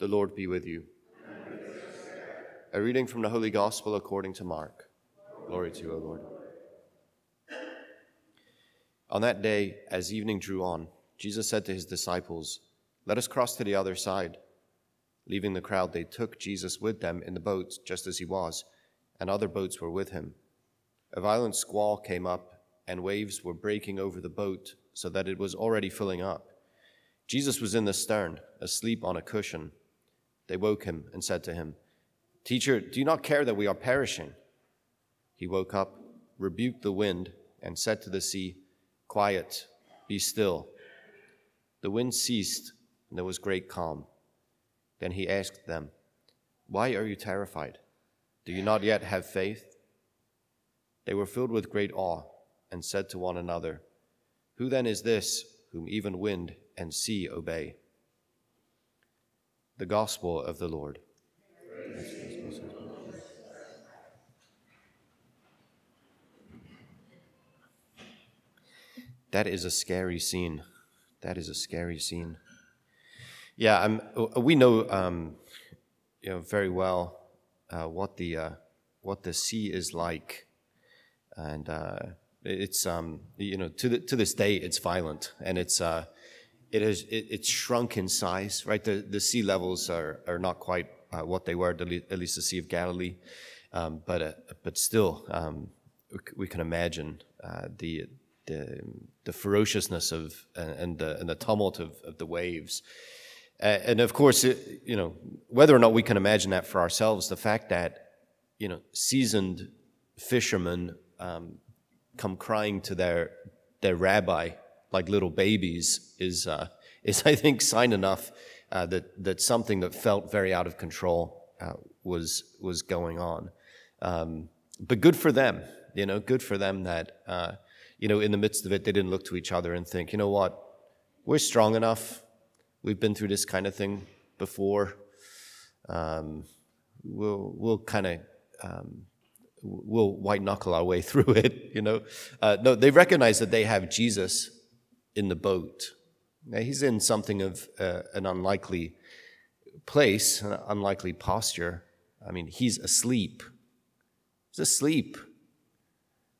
The Lord be with you. A reading from the Holy Gospel according to Mark. Glory to you, O Lord. On that day, as evening drew on, Jesus said to his disciples, Let us cross to the other side. Leaving the crowd, they took Jesus with them in the boat, just as he was, and other boats were with him. A violent squall came up, and waves were breaking over the boat, so that it was already filling up. Jesus was in the stern, asleep on a cushion. They woke him and said to him, Teacher, do you not care that we are perishing? He woke up, rebuked the wind, and said to the sea, Quiet, be still. The wind ceased, and there was great calm. Then he asked them, Why are you terrified? Do you not yet have faith? They were filled with great awe and said to one another, Who then is this whom even wind and sea obey? The Gospel of the Lord. That is a scary scene. That is a scary scene. Yeah, I'm, we know, um, you know very well uh, what the uh, what the sea is like, and uh, it's um, you know to the, to this day it's violent and it's uh, it is it, it's shrunk in size. Right, the the sea levels are are not quite uh, what they were at least the Sea of Galilee, um, but uh, but still um, we can imagine the the, the ferociousness of and the, and the tumult of, of the waves. Uh, and of course, you know, whether or not we can imagine that for ourselves, the fact that, you know, seasoned fishermen um, come crying to their, their rabbi like little babies is, uh, is I think, sign enough uh, that, that something that felt very out of control uh, was, was going on. Um, but good for them, you know, good for them that uh, you know, in the midst of it, they didn't look to each other and think, you know what, we're strong enough. We've been through this kind of thing before. Um, we'll we'll kind of um, we'll white knuckle our way through it. You know, uh, no, they recognize that they have Jesus in the boat. Now, he's in something of uh, an unlikely place, an unlikely posture. I mean, he's asleep. He's asleep.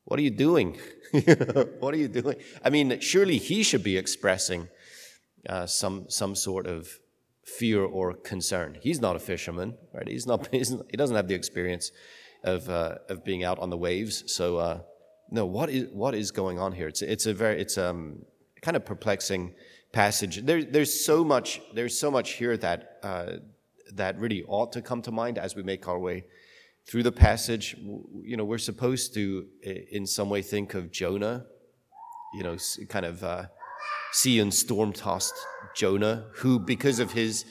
What are you doing? what are you doing? I mean, surely he should be expressing uh, some some sort of fear or concern. He's not a fisherman, right? He's not. He's, he doesn't have the experience of uh, of being out on the waves. So, uh, no, what is what is going on here? It's it's a very it's um kind of perplexing passage. There, there's so much there's so much here that uh, that really ought to come to mind as we make our way through the passage, you know, we're supposed to, in some way, think of Jonah, you know, kind of uh, sea and storm tossed Jonah, who, because of his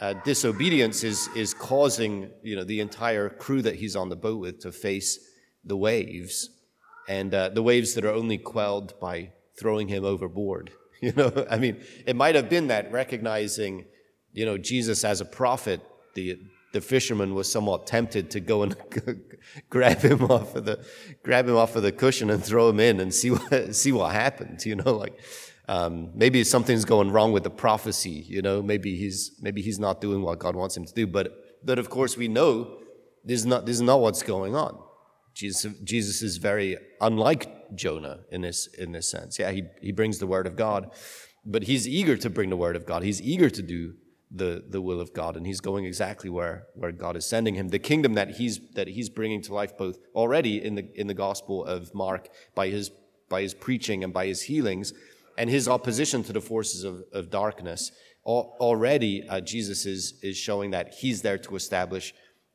uh, disobedience, is, is causing, you know, the entire crew that he's on the boat with to face the waves, and uh, the waves that are only quelled by throwing him overboard. You know, I mean, it might have been that recognizing, you know, Jesus as a prophet, the the fisherman was somewhat tempted to go and grab him off of the grab him off of the cushion and throw him in and see what see what happens. You know, like um, maybe something's going wrong with the prophecy. You know, maybe he's maybe he's not doing what God wants him to do. But but of course we know this is not this is not what's going on. Jesus Jesus is very unlike Jonah in this in this sense. Yeah, he he brings the word of God, but he's eager to bring the word of God. He's eager to do the, the will of God, and he's going exactly where, where God is sending him. The kingdom that he's, that he's bringing to life both already in the, in the Gospel of Mark by his, by his preaching and by his healings, and his opposition to the forces of, of darkness. Already, uh, Jesus is, is showing that he's there to establish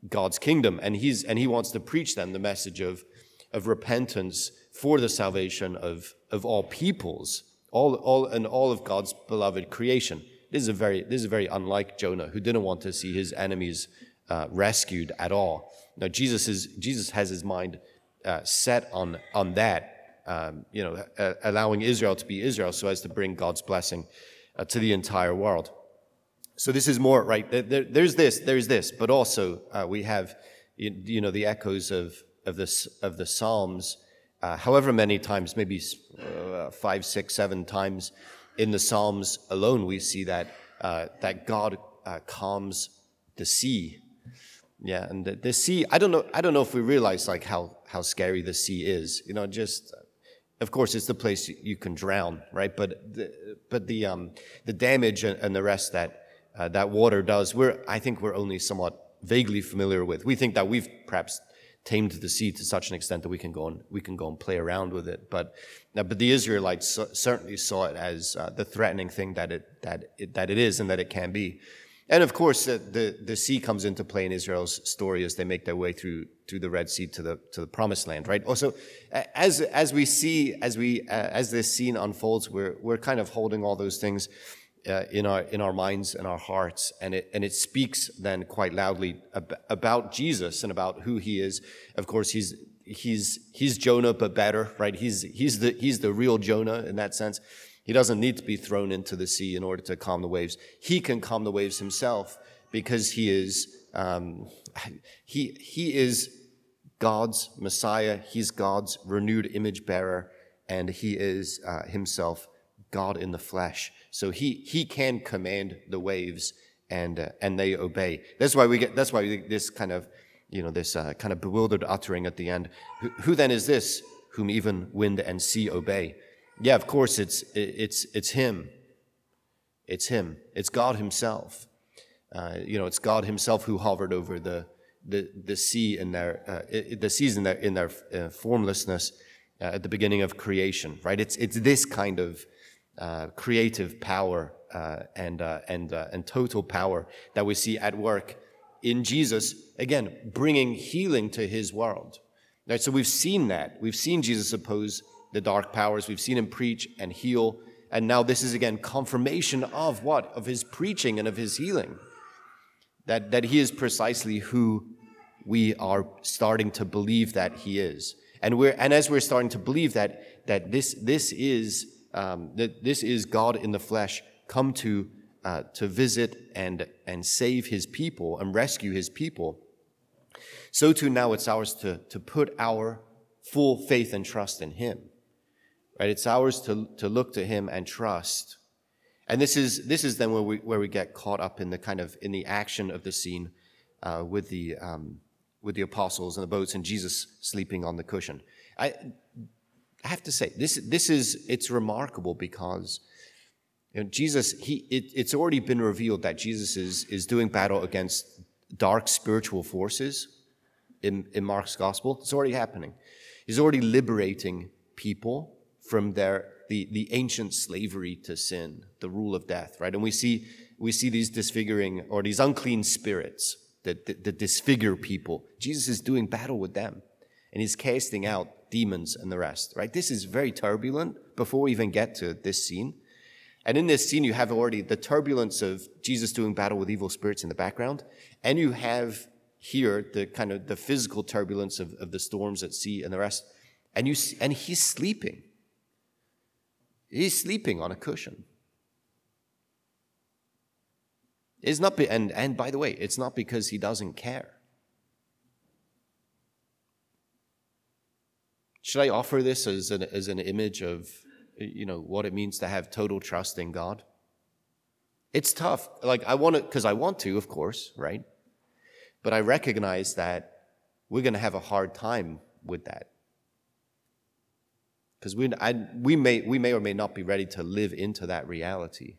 God's kingdom, and, he's, and he wants to preach them the message of, of repentance for the salvation of, of all peoples, all, all, and all of God's beloved creation. This is a very, this is very unlike Jonah, who didn't want to see his enemies uh, rescued at all. Now, Jesus, is, Jesus has his mind uh, set on, on that, um, you know, uh, allowing Israel to be Israel so as to bring God's blessing uh, to the entire world. So this is more, right, there, there's this, there's this, but also uh, we have, you, know, the echoes of, of, this, of the Psalms, uh, however many times, maybe five, six, seven times, in the Psalms alone, we see that, uh, that God uh, calms the sea. Yeah, and the, the sea. I don't know. I don't know if we realize like how how scary the sea is. You know, just of course it's the place you can drown, right? But the, but the um, the damage and the rest that uh, that water does, we're I think we're only somewhat vaguely familiar with. We think that we've perhaps tamed the sea to such an extent that we can go and we can go and play around with it. But uh, but the Israelites certainly saw it as uh, the threatening thing that it that it, that it is and that it can be. And of course, the the sea comes into play in Israel's story as they make their way through through the Red Sea to the to the Promised Land, right? Also, as as we see as we uh, as this scene unfolds, we're we're kind of holding all those things uh, in our in our minds and our hearts, and it and it speaks then quite loudly ab- about Jesus and about who He is. Of course, He's He's He's Jonah, but better, right? He's He's the He's the real Jonah in that sense. He doesn't need to be thrown into the sea in order to calm the waves. He can calm the waves himself because He is um, He He is God's Messiah. He's God's renewed image bearer, and He is uh, Himself God in the flesh. So he, he can command the waves and, uh, and they obey. That's why we get, that's why we, this kind of, you know, this uh, kind of bewildered uttering at the end. Who, who, then is this whom even wind and sea obey? Yeah, of course it's, it's, it's him. It's him. It's God himself. Uh, you know, it's God himself who hovered over the, the, the sea in their, uh, the seas in their, in their uh, formlessness uh, at the beginning of creation, right? It's, it's this kind of, uh, creative power uh, and, uh, and, uh, and total power that we see at work in Jesus, again, bringing healing to his world. Right, so we've seen that. We've seen Jesus oppose the dark powers. We've seen him preach and heal. And now this is again confirmation of what? Of his preaching and of his healing. That, that he is precisely who we are starting to believe that he is. And we're, and as we're starting to believe that, that this, this is um, that this is God in the flesh come to, uh, to visit and, and save his people and rescue his people. So too now it's ours to, to put our full faith and trust in him. Right? It's ours to, to look to him and trust. And this is, this is then where we, where we get caught up in the kind of, in the action of the scene uh, with the, um, with the apostles and the boats and Jesus sleeping on the cushion. I, I have to say, this, this is, it's remarkable because you know, Jesus, he, it, it's already been revealed that Jesus is, is doing battle against dark spiritual forces in, in Mark's gospel. It's already happening. He's already liberating people from their, the, the ancient slavery to sin, the rule of death, right? And we see, we see these disfiguring or these unclean spirits that, that, that disfigure people. Jesus is doing battle with them and he's casting out demons and the rest, right? This is very turbulent before we even get to this scene. And in this scene, you have already the turbulence of Jesus doing battle with evil spirits in the background. And you have here the kind of the physical turbulence of, of the storms at sea and the rest. And you see, and he's sleeping. He's sleeping on a cushion. It's not, be, and, and by the way, it's not because he doesn't care. Should I offer this as an, as an image of, you know, what it means to have total trust in God? It's tough. Like, I want to, because I want to, of course, right? But I recognize that we're going to have a hard time with that. Because we, we, may, we may or may not be ready to live into that reality.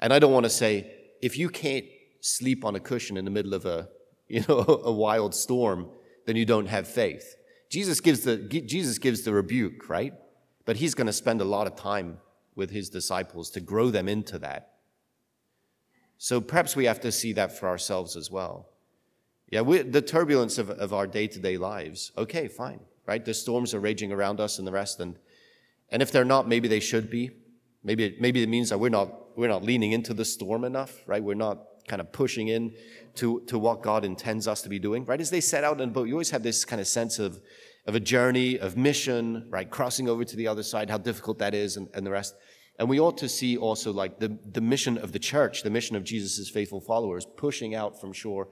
And I don't want to say, if you can't sleep on a cushion in the middle of a, you know, a wild storm, then you don't have faith. Jesus gives the, Jesus gives the rebuke, right? But he's going to spend a lot of time with his disciples to grow them into that. So perhaps we have to see that for ourselves as well. Yeah, we, the turbulence of, of our day to day lives. Okay, fine, right? The storms are raging around us and the rest. And, and if they're not, maybe they should be. Maybe, maybe it means that we're not, we're not leaning into the storm enough, right? We're not kind of pushing in to, to what God intends us to be doing, right? As they set out in a boat, you always have this kind of sense of, of a journey, of mission, right? Crossing over to the other side, how difficult that is, and, and the rest. And we ought to see also like the, the mission of the church, the mission of Jesus' faithful followers, pushing out from shore,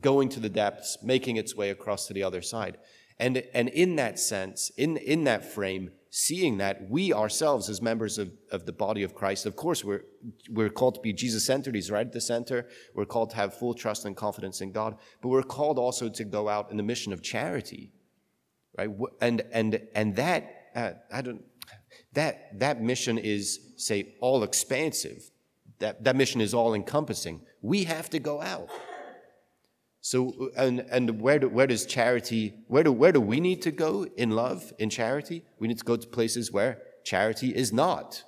going to the depths, making its way across to the other side. And, and in that sense, in, in that frame, seeing that we ourselves, as members of, of the body of Christ, of course, we're, we're called to be Jesus centered. He's right at the center. We're called to have full trust and confidence in God, but we're called also to go out in the mission of charity, right? And, and, and that, uh, I don't, that, that mission is, say, all expansive. That, that mission is all encompassing. We have to go out. So, and, and where, do, where does charity, where do, where do we need to go in love, in charity? We need to go to places where charity is not.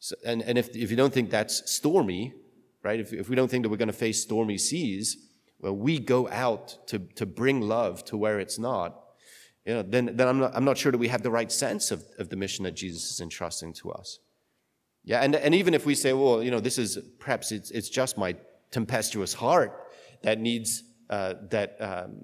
So, and and if, if you don't think that's stormy, right, if, if we don't think that we're going to face stormy seas, well, we go out to, to bring love to where it's not, you know, then, then I'm, not, I'm not sure that we have the right sense of, of the mission that Jesus is entrusting to us. Yeah, and, and even if we say, well, you know, this is perhaps it's, it's just my tempestuous heart that needs uh, that um,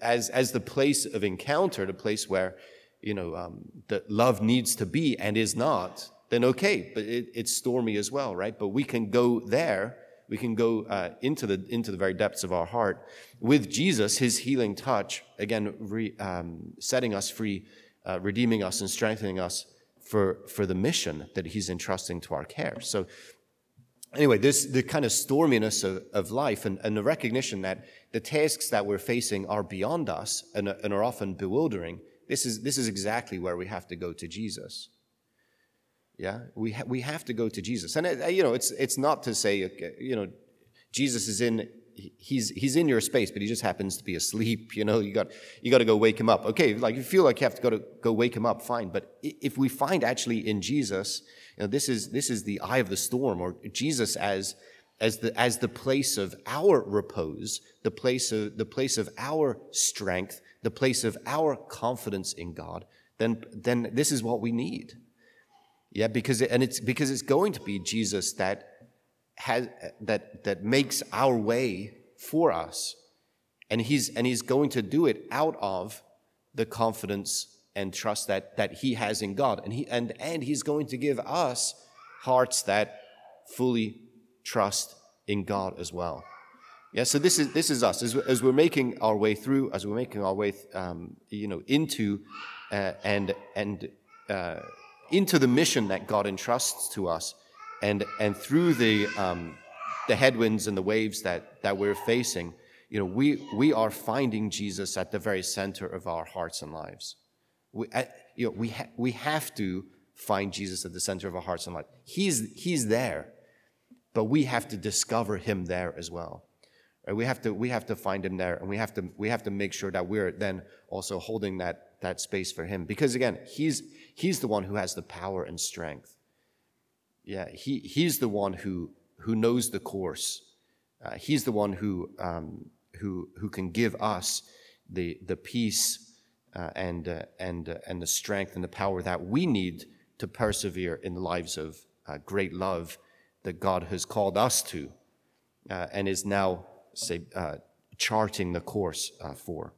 as as the place of encounter, the place where you know um, the love needs to be and is not, then okay, but it, it's stormy as well, right? But we can go there. We can go uh, into the into the very depths of our heart with Jesus, His healing touch, again, re, um, setting us free, uh, redeeming us, and strengthening us for for the mission that He's entrusting to our care. So anyway, this the kind of storminess of, of life and, and, the recognition that the tasks that we're facing are beyond us and, and are often bewildering. This is this is exactly where we have to go to Jesus. Yeah, we ha- we have to go to Jesus, and it, you know, it's it's not to say you know, Jesus is in he's he's in your space, but he just happens to be asleep. You know, you got you got to go wake him up. Okay, like you feel like you have to go to go wake him up, fine. But if we find actually in Jesus you know, this is this is the eye of the storm, or Jesus as as the as the place of our repose, the place of the place of our strength, the place of our confidence in God. Then then this is what we need. Yeah, because it, and it's because it's going to be Jesus that has that that makes our way for us, and he's and he's going to do it out of the confidence and trust that, that he has in God. And, he, and, and he's going to give us hearts that fully trust in God as well. Yeah, so this is, this is us. As, as we're making our way through, as we're making our way, um, you know, into uh, and, and uh, into the mission that God entrusts to us, and, and through the, um, the headwinds and the waves that, that we're facing, you know, we, we are finding Jesus at the very center of our hearts and lives. We, you know, we, ha- we have to find Jesus at the center of our hearts and life. He's, he's there, but we have to discover him there as well. Right? We, have to, we have to find him there, and we have, to, we have to make sure that we're then also holding that, that space for him. Because again, he's, he's the one who has the power and strength. Yeah, he, he's the one who, who knows the course. Uh, he's the one who, um, who, who can give us the, the peace uh, and, uh, and, uh, and the strength and the power that we need to persevere in the lives of uh, great love that God has called us to uh, and is now, say, charting the course for.